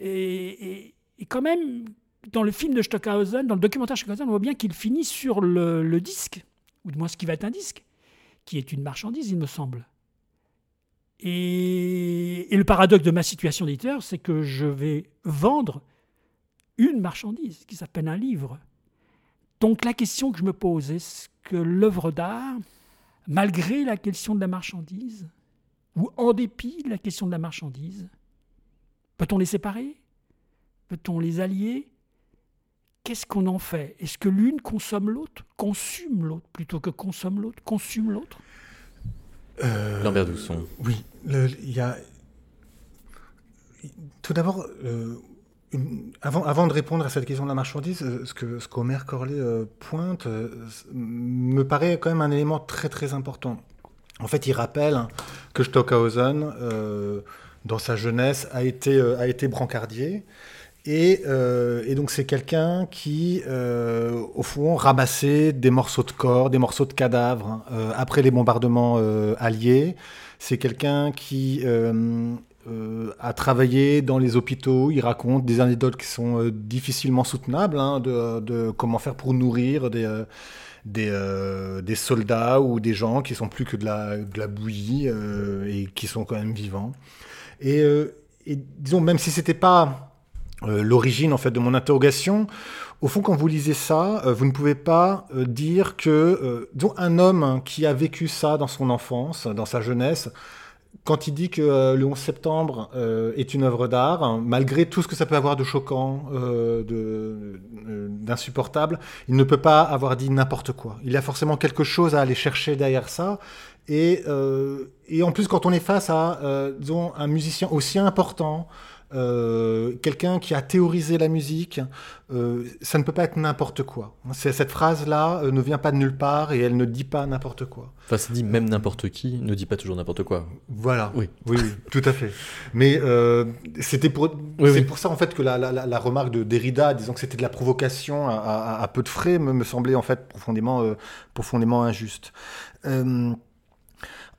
Et quand même, dans le film de Stockhausen, dans le documentaire Stockhausen, on voit bien qu'il finit sur le, disque, ou du moins ce qui va être un disque, qui est une marchandise, il me semble. Et, et le paradoxe de ma situation d'éditeur, c'est que je vais vendre une marchandise qui s'appelle un livre. Donc la question que je me pose, est-ce que l'œuvre d'art, malgré la question de la marchandise, ou en dépit de la question de la marchandise, peut-on les séparer? Peut-on les allier? Qu'est-ce qu'on en fait? Est-ce que l'une consomme l'autre? Consume l'autre plutôt que consomme l'autre? Consume l'autre? Euh, Lambert Dousson. Oui, il y a. Tout d'abord, euh, une- avant, avant de répondre à cette question de la marchandise, euh, ce que ce qu'Omer Corley euh, pointe euh, me paraît quand même un élément très très important. En fait, il rappelle hein, que Stockhausen, euh, dans sa jeunesse, a été, euh, a été brancardier. Et, euh, et donc c'est quelqu'un qui, euh, au fond, ramassait des morceaux de corps, des morceaux de cadavres hein, euh, après les bombardements alliés. C'est quelqu'un qui a travaillé dans les hôpitaux. Il raconte des anecdotes qui sont difficilement soutenables, hein, de, comment faire pour nourrir des, soldats ou des gens qui sont plus que de la, de bouillie et qui sont quand même vivants. Et, et disons, même si c'était pas euh, l'origine en fait de mon interrogation. Au fond, quand vous lisez ça, euh, vous ne pouvez pas euh, dire que disons, un homme hein, qui a vécu ça dans son enfance, dans sa jeunesse, quand il dit que le 11 septembre est une œuvre d'art, hein, malgré tout ce que ça peut avoir de choquant, d'insupportable, il ne peut pas avoir dit n'importe quoi. Il y a forcément quelque chose à aller chercher derrière ça. Et, et en plus, quand on est face à disons, un musicien aussi important, euh, quelqu'un qui a théorisé la musique, euh, ça ne peut pas être n'importe quoi. C'est- Cette phrase-là euh, ne vient pas de nulle part et elle ne dit pas n'importe quoi. Enfin, c'est dit même n'importe qui ne dit pas toujours n'importe quoi. Voilà. Oui. oui, oui, tout à fait. Mais euh, c'était pour, Oui, c'est oui. pour ça en fait que la, la- la- remarque de Derrida, disons que c'était de la provocation à, à- à peu de frais, me, me semblait en fait profondément, euh, profondément injuste. Euh,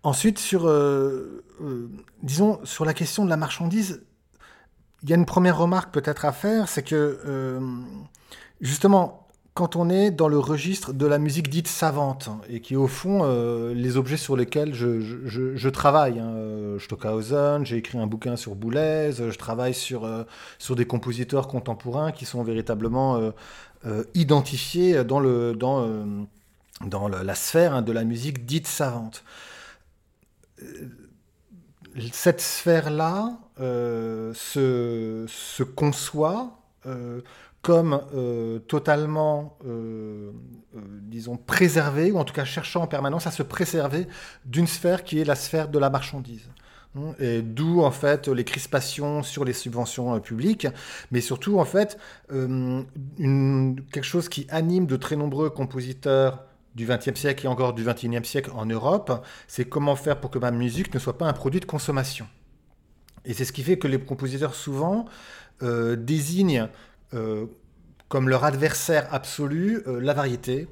ensuite, sur, euh, euh, disons, sur la question de la marchandise, il y a une première remarque peut-être à faire, c'est que euh, justement, quand on est dans le registre de la musique dite savante, et qui est au fond euh, les objets sur lesquels je, je- je- je travaille, hein, euh, Stockhausen, j'ai écrit un bouquin sur Boulez, je travaille sur, sur des compositeurs contemporains qui sont véritablement identifiés dans, le, dans, dans la, sphère hein, de la musique dite savante. Cette sphère-là se, se conçoit euh, comme euh, totalement, euh, euh, disons, préservée, ou en tout cas cherchant en permanence à se préserver d'une sphère qui est la sphère de la marchandise. Hein, Et d'où en fait les crispations sur les subventions euh, publiques, mais surtout en fait euh, une- quelque chose qui anime de très nombreux compositeurs du XXe siècle et encore du XXIe siècle en Europe, c'est comment faire pour que ma musique ne soit pas un produit de consommation. Et c'est ce qui fait que les compositeurs souvent euh, désignent euh, comme leur adversaire absolu euh, la variété,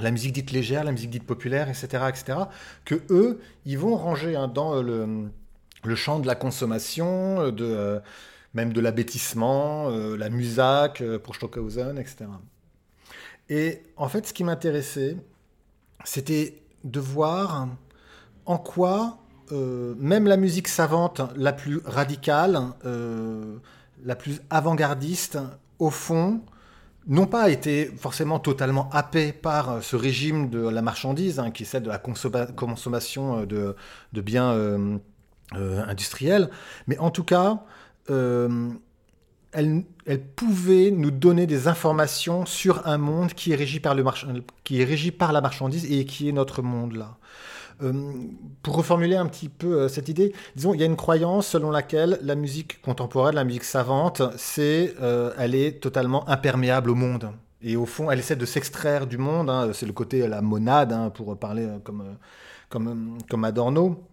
la musique dite légère, la musique dite populaire, etc., etc., que eux, ils vont ranger hein, dans le, champ de la consommation, de, même de l'abêtissement, la musac pour Stockhausen, etc. Et en fait, ce qui m'intéressait, c'était de voir en quoi euh, même la musique savante la plus radicale, euh, la plus avant-gardiste, au fond, n'ont pas été forcément totalement happés par euh, ce régime de la marchandise, hein, qui est celle de la consomma- consommation de, biens industriels, mais en tout cas, elle, pouvait nous donner des informations sur un monde qui est régi par, le march- qui est régi par la marchandise et qui est notre monde là. Euh, pour reformuler un petit peu euh, cette idée, disons, il y a une croyance selon laquelle la musique contemporaine, la musique savante, c'est, euh, elle est totalement imperméable au monde. Et au fond, elle essaie de s'extraire du monde. hein. c'est le côté la monade, hein, pour parler comme, comme, comme Adorno.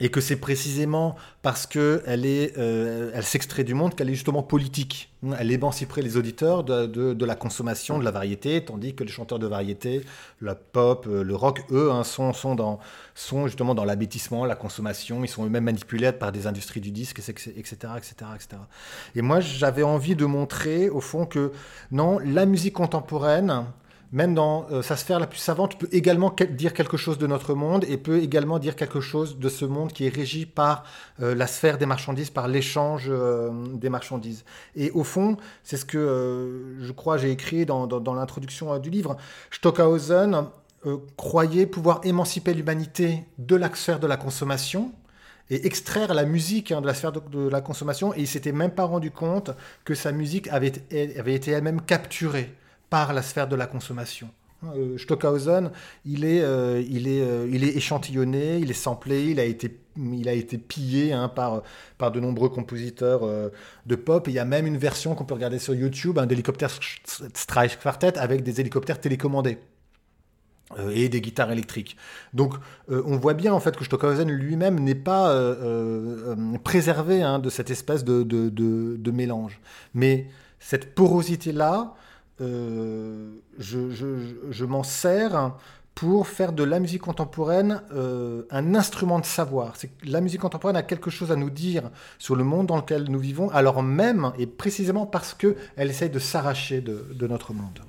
Et que c'est précisément parce que elle est, euh, elle s'extrait du monde qu'elle est justement politique. Elle émanciperait les auditeurs de, de- de la consommation, de la variété, tandis que les chanteurs de variété, la pop, euh, le rock, eux, hein, sont, sont, dans, sont justement dans l'abêtissement, la consommation. Ils sont eux-mêmes manipulés par des industries du disque, etc., etc., etc. Et moi, j'avais envie de montrer, au fond, que non, la musique contemporaine, même dans euh, sa sphère la plus savante, peut également dire quelque chose de notre monde et peut également dire quelque chose de ce monde qui est régi par euh, la sphère des marchandises, par l'échange euh, des marchandises. Et au fond, c'est ce que euh, je crois j'ai écrit dans, l'introduction euh, du livre. Stockhausen euh, croyait pouvoir émanciper l'humanité de la sphère de la consommation et extraire la musique hein, de la sphère de, la consommation et il s'était même pas rendu compte que sa musique avait été elle-même capturée par la sphère de la consommation. Euh, Stockhausen, il est, euh, il, est, euh, il est échantillonné, il est samplé, il a été, il a été pillé hein, par, par de nombreux compositeurs de pop. Il y a même une version qu'on peut regarder sur YouTube, un d'hélicoptère Strike Quartet avec des hélicoptères télécommandés et des guitares électriques. Donc on voit bien en fait que Stockhausen lui-même n'est pas préservé hein, de cette espèce de, de, de- mélange. Mais cette porosité-là, je, je- m'en sers pour faire de la musique contemporaine euh, un instrument de savoir. Que la musique contemporaine a quelque chose à nous dire sur le monde dans lequel nous vivons, alors même et précisément parce qu'elle essaye de s'arracher de notre monde.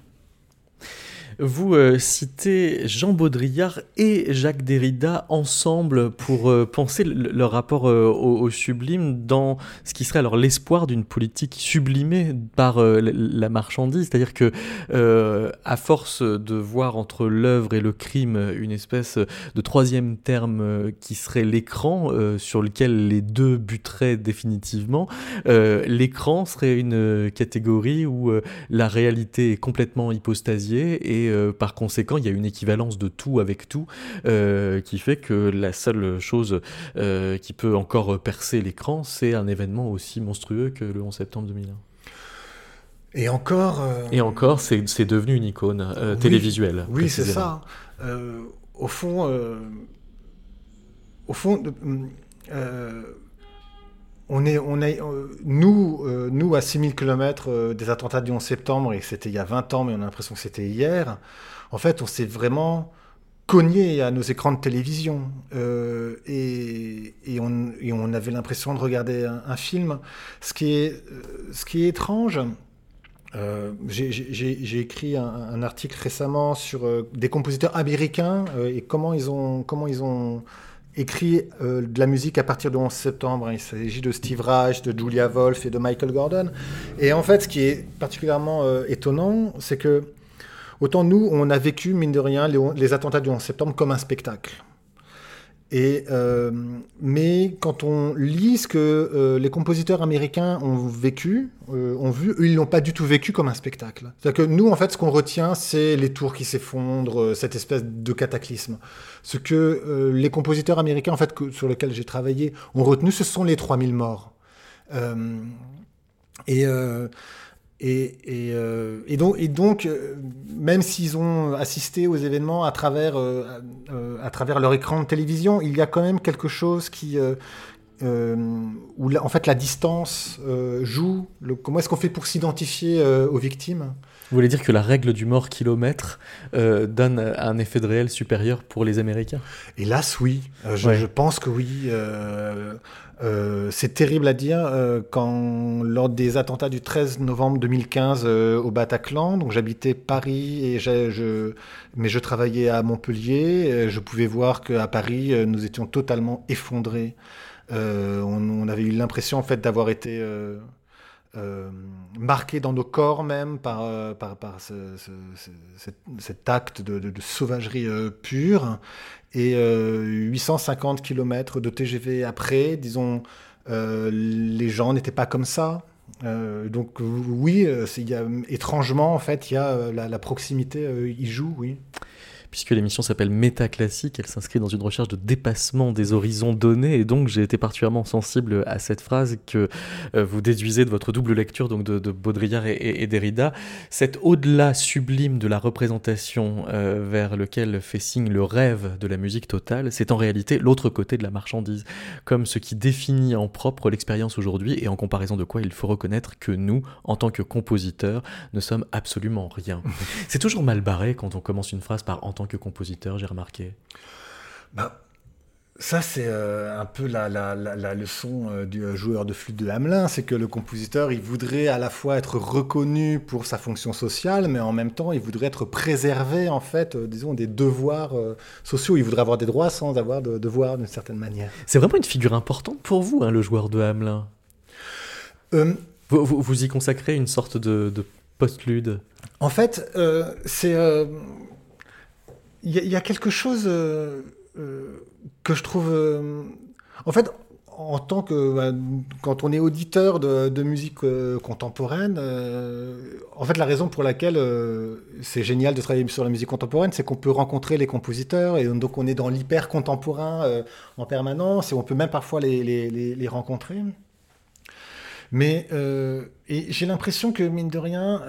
Vous euh, citez Jean Baudrillard et Jacques Derrida ensemble pour euh, penser le- leur rapport euh, au, sublime dans ce qui serait alors l'espoir d'une politique sublimée par la marchandise. C'est-à-dire que à force de voir entre l'œuvre et le crime une espèce de troisième terme qui serait l'écran sur lequel les deux buteraient définitivement, l'écran serait une catégorie où la réalité est complètement hypostasiée et euh, par conséquent il y a une équivalence de tout avec tout euh, qui fait que la seule chose euh, qui peut encore percer l'écran c'est un événement aussi monstrueux que le 11 septembre 2001. Et encore. Et encore c'est devenu une icône Oui. télévisuelle. Oui, c'est ça. Au fond, au fond, euh, on est, on est, euh, nous, euh, nous à 6000 km des attentats du 11 septembre, et c'était il y a 20 ans, mais on a l'impression que c'était hier. En fait, on s'est vraiment cogné à nos écrans de télévision euh, et, et on, et on avait l'impression de regarder un, film. Ce qui est, euh, ce qui est étrange, euh, j'ai- écrit un, article récemment sur euh, des compositeurs américains euh, et comment ils ont, comment ils ont écrit euh, de la musique à partir du 11 septembre. Il s'agit de Steve Reich, de Julia Wolf et de Michael Gordon. Et en fait, ce qui est particulièrement euh, étonnant, c'est que autant nous, on a vécu, mine de rien, les, les attentats du 11 septembre comme un spectacle. Et, euh, mais quand on lit ce que euh, les compositeurs américains ont vécu, euh, ont vu, ils l'ont pas du tout vécu comme un spectacle. C'est-à-dire que nous, en fait, ce qu'on retient, c'est les tours qui s'effondrent, euh, cette espèce de cataclysme. Ce que euh, les compositeurs américains, en fait, sur lesquels j'ai travaillé, ont retenu, ce sont les 3000 morts. Euh, et, et, et, euh, et donc, et donc euh, même s'ils ont assisté aux événements à travers, euh, à travers leur écran de télévision, il y a quand même quelque chose qui, où la- en fait la distance joue. Le, comment est-ce qu'on fait pour s'identifier aux victimes? Vous voulez dire que la règle du mort kilomètre donne un effet de réel supérieur pour les Américains? Hélas, oui. Je, Ouais. je pense que oui. Euh, c'est terrible à dire euh, quand lors des attentats du 13 novembre 2015 euh, au Bataclan, donc j'habitais Paris et je, mais je travaillais à Montpellier. je pouvais voir qu'à Paris nous étions totalement effondrés. On, avait eu l'impression en fait d'avoir été euh, marqués dans nos corps même par, par, par ce- ce- ce- cet, acte de, sauvagerie pure. Et 850 km de TGV après, disons, euh, les gens n'étaient pas comme ça. Euh, donc oui, y a, étrangement, en fait, il y a la, la proximité, il joue, oui puisque l'émission s'appelle Métaclassique, elle s'inscrit dans une recherche de dépassement des horizons donnés, et donc j'ai été particulièrement sensible à cette phrase que euh, vous déduisez de votre double lecture donc de, Baudrillard et, Derrida, cet au-delà sublime de la représentation euh, vers lequel fait signe le rêve de la musique totale, c'est en réalité l'autre côté de la marchandise, comme ce qui définit en propre l'expérience aujourd'hui, et en comparaison de quoi il faut reconnaître que nous, en tant que compositeurs, ne sommes absolument rien. c'est toujours mal barré quand on commence une phrase par tant que compositeur, j'ai remarqué bah, Ça, c'est euh, un peu la, leçon euh, du euh, joueur de flûte de Hamelin, c'est que le compositeur, il voudrait à la fois être reconnu pour sa fonction sociale, mais en même temps, il voudrait être préservé, en fait, disons, des devoirs sociaux. Il voudrait avoir des droits sans avoir de devoirs, d'une certaine manière. C'est vraiment une figure importante pour vous, hein, le joueur de Hamelin vous, vous, y consacrez une sorte de, de post-lude? En fait, c'est il y, a quelque chose euh, euh, que je trouve. Euh, en fait, en tant que. Bah, quand on est auditeur de, musique contemporaine, en fait, la raison pour laquelle c'est génial de travailler sur la musique contemporaine, c'est qu'on peut rencontrer les compositeurs, et donc on est dans l'hyper contemporain en permanence, et on peut même parfois les, les, rencontrer. Mais j'ai l'impression que, mine de rien,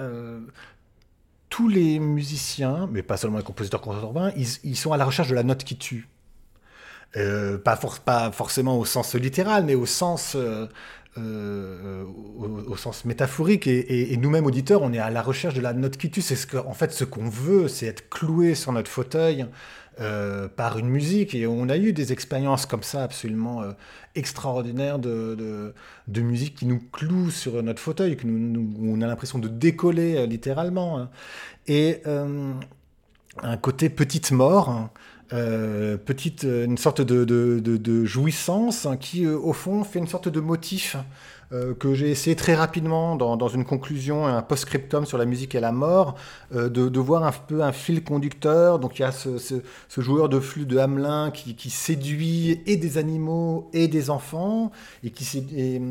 tous les musiciens, mais pas seulement les compositeurs contemporains, ils, sont à la recherche de la note qui tue. Euh, pas, forcément au sens littéral, mais au sens, euh, euh, métaphorique. Et, nous-mêmes, auditeurs, on est à la recherche de la note qui tue. C'est ce que, en fait, ce qu'on veut, c'est être cloué sur notre fauteuil par une musique. Et on a eu des expériences comme ça absolument extraordinaires de, de, musique qui nous cloue sur notre fauteuil, que nous, on a l'impression de décoller littéralement. Hein et euh, un côté petite mort. Euh, petite, une sorte de, de, jouissance qui, euh, au fond, fait une sorte de motif euh, que j'ai essayé très rapidement, dans, dans, une conclusion et un post-scriptum sur la musique et la mort, euh, de, de, voir un peu un fil conducteur. Donc il y a ce, ce, ce joueur de flûte de Hamelin qui, qui, séduit et des animaux et des enfants. Et qui, et,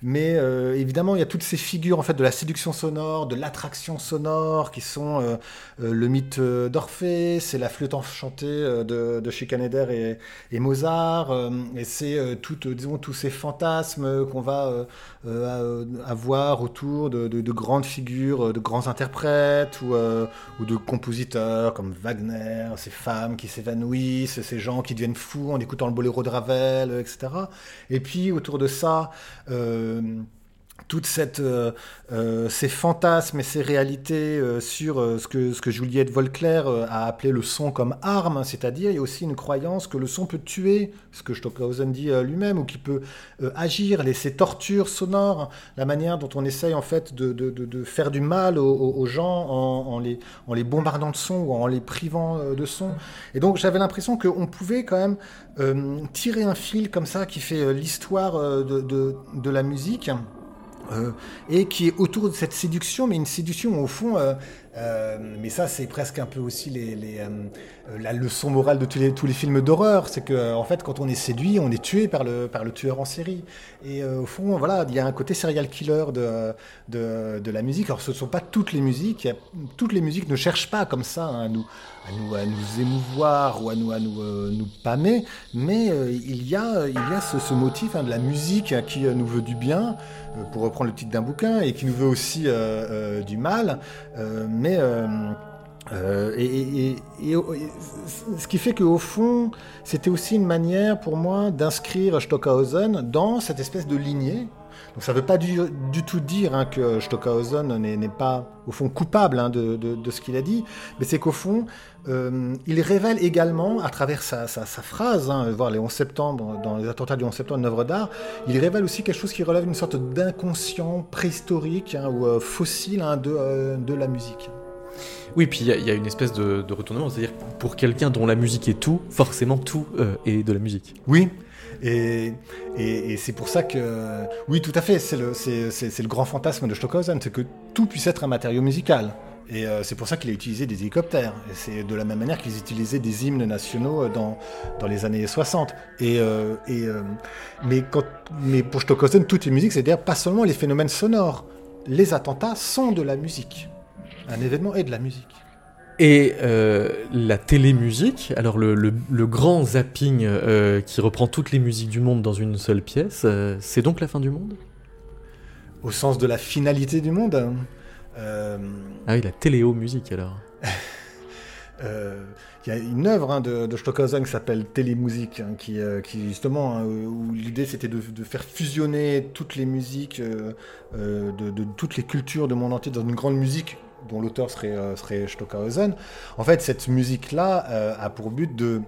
mais euh, évidemment, il y a toutes ces figures en fait, de la séduction sonore, de l'attraction sonore, qui sont le mythe d'Orphée, c'est la flûte enchantée de, de Schikaneder et, et Mozart, et c'est disons, tous ces fantasmes qu'on va euh, avoir autour de, grandes figures, euh, de grands interprètes ou, euh, ou, de compositeurs comme Wagner, ces femmes qui s'évanouissent, ces gens qui deviennent fous en écoutant le boléro de Ravel, etc. Et puis autour de ça, toutes cette, euh, euh, ces fantasmes et ces réalités euh, sur ce, que, ce que Juliette Volclair a appelé le son comme arme, c'est-à-dire il y a aussi une croyance que le son peut tuer, ce que Stockhausen dit lui-même, ou qui peut agir, les, ces tortures sonores, la manière dont on essaye en fait de, de, de faire du mal aux, gens en, en, les, en les bombardant de son ou en les privant de son. Et donc j'avais l'impression qu'on pouvait quand même tirer un fil comme ça qui fait l'histoire de, de la musique. Euh, et qui est autour de cette séduction, mais une séduction au fond, euh, euh, mais ça c'est presque un peu aussi les, la leçon morale de tous les, films d'horreur, c'est que en fait quand on est séduit, on est tué par le, tueur en série. Et au fond, voilà, il y a un côté serial killer de, la musique. Alors ce ne sont pas toutes les musiques, toutes les musiques ne cherchent pas comme ça hein, à nous, à nous, émouvoir ou à nous, à nous, nous pâmer, mais il y a, il y a ce, motif hein, de la musique qui nous veut du bien. Euh, pour reprendre le titre d'un bouquin, et qui nous veut aussi euh, euh, du mal, mais et, ce qui fait qu'au fond, c'était aussi une manière pour moi d'inscrire Stockhausen dans cette espèce de lignée donc ça ne veut pas du, tout dire hein, que Stockhausen n'est pas au fond coupable hein, de, ce qu'il a dit, mais c'est qu'au fond, euh, il révèle également, à travers sa, phrase, hein, voir les 11 septembre, dans les attentats du 11 septembre, une œuvre d'art, il révèle aussi quelque chose qui relève d'une sorte d'inconscient préhistorique ou euh, fossile euh, de, la musique. Oui, puis il y, a une espèce de, retournement, c'est-à-dire pour quelqu'un dont la musique est tout, forcément tout est de la musique. Oui, et, c'est pour ça que, oui, tout à fait, c'est le, grand fantasme de Stockhausen, c'est que tout puisse être un matériau musical. Et euh, c'est pour ça qu'il a utilisé des hélicoptères. Et c'est de la même manière qu'ils utilisaient des hymnes nationaux euh, dans, les années 60. Et, euh, euh, mais, pour Stockhausen, toute est musique, c'est-à-dire pas seulement les phénomènes sonores. Les attentats sont de la musique. Un événement est de la musique. Et euh, la télémusique, alors le, le- le grand zapping euh, qui reprend toutes les musiques du monde dans une seule pièce, euh, c'est donc la fin du monde? Au sens de la finalité du monde. hein. Ah oui, la téléo-musique alors. Il y a une œuvre hein, de, de Stockhausen qui s'appelle Télémusique, hein, qui, euh, qui justement, hein, où l'idée c'était de, de faire fusionner toutes les musiques euh, de, de toutes les cultures de monde entier dans une grande musique dont l'auteur serait, euh, serait Stockhausen. En fait, cette musique-là euh, a pour but de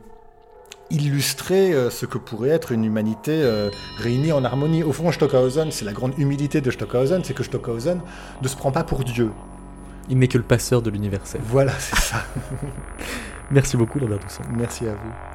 illustrer euh, ce que pourrait être une humanité euh, réunie en harmonie. Au fond, Stockhausen, c'est la grande humilité de Stockhausen, c'est que Stockhausen ne se prend pas pour Dieu. Il n'est que le passeur de l'universel. Voilà, c'est ça. Merci beaucoup, Lambert Doucet. Merci à vous.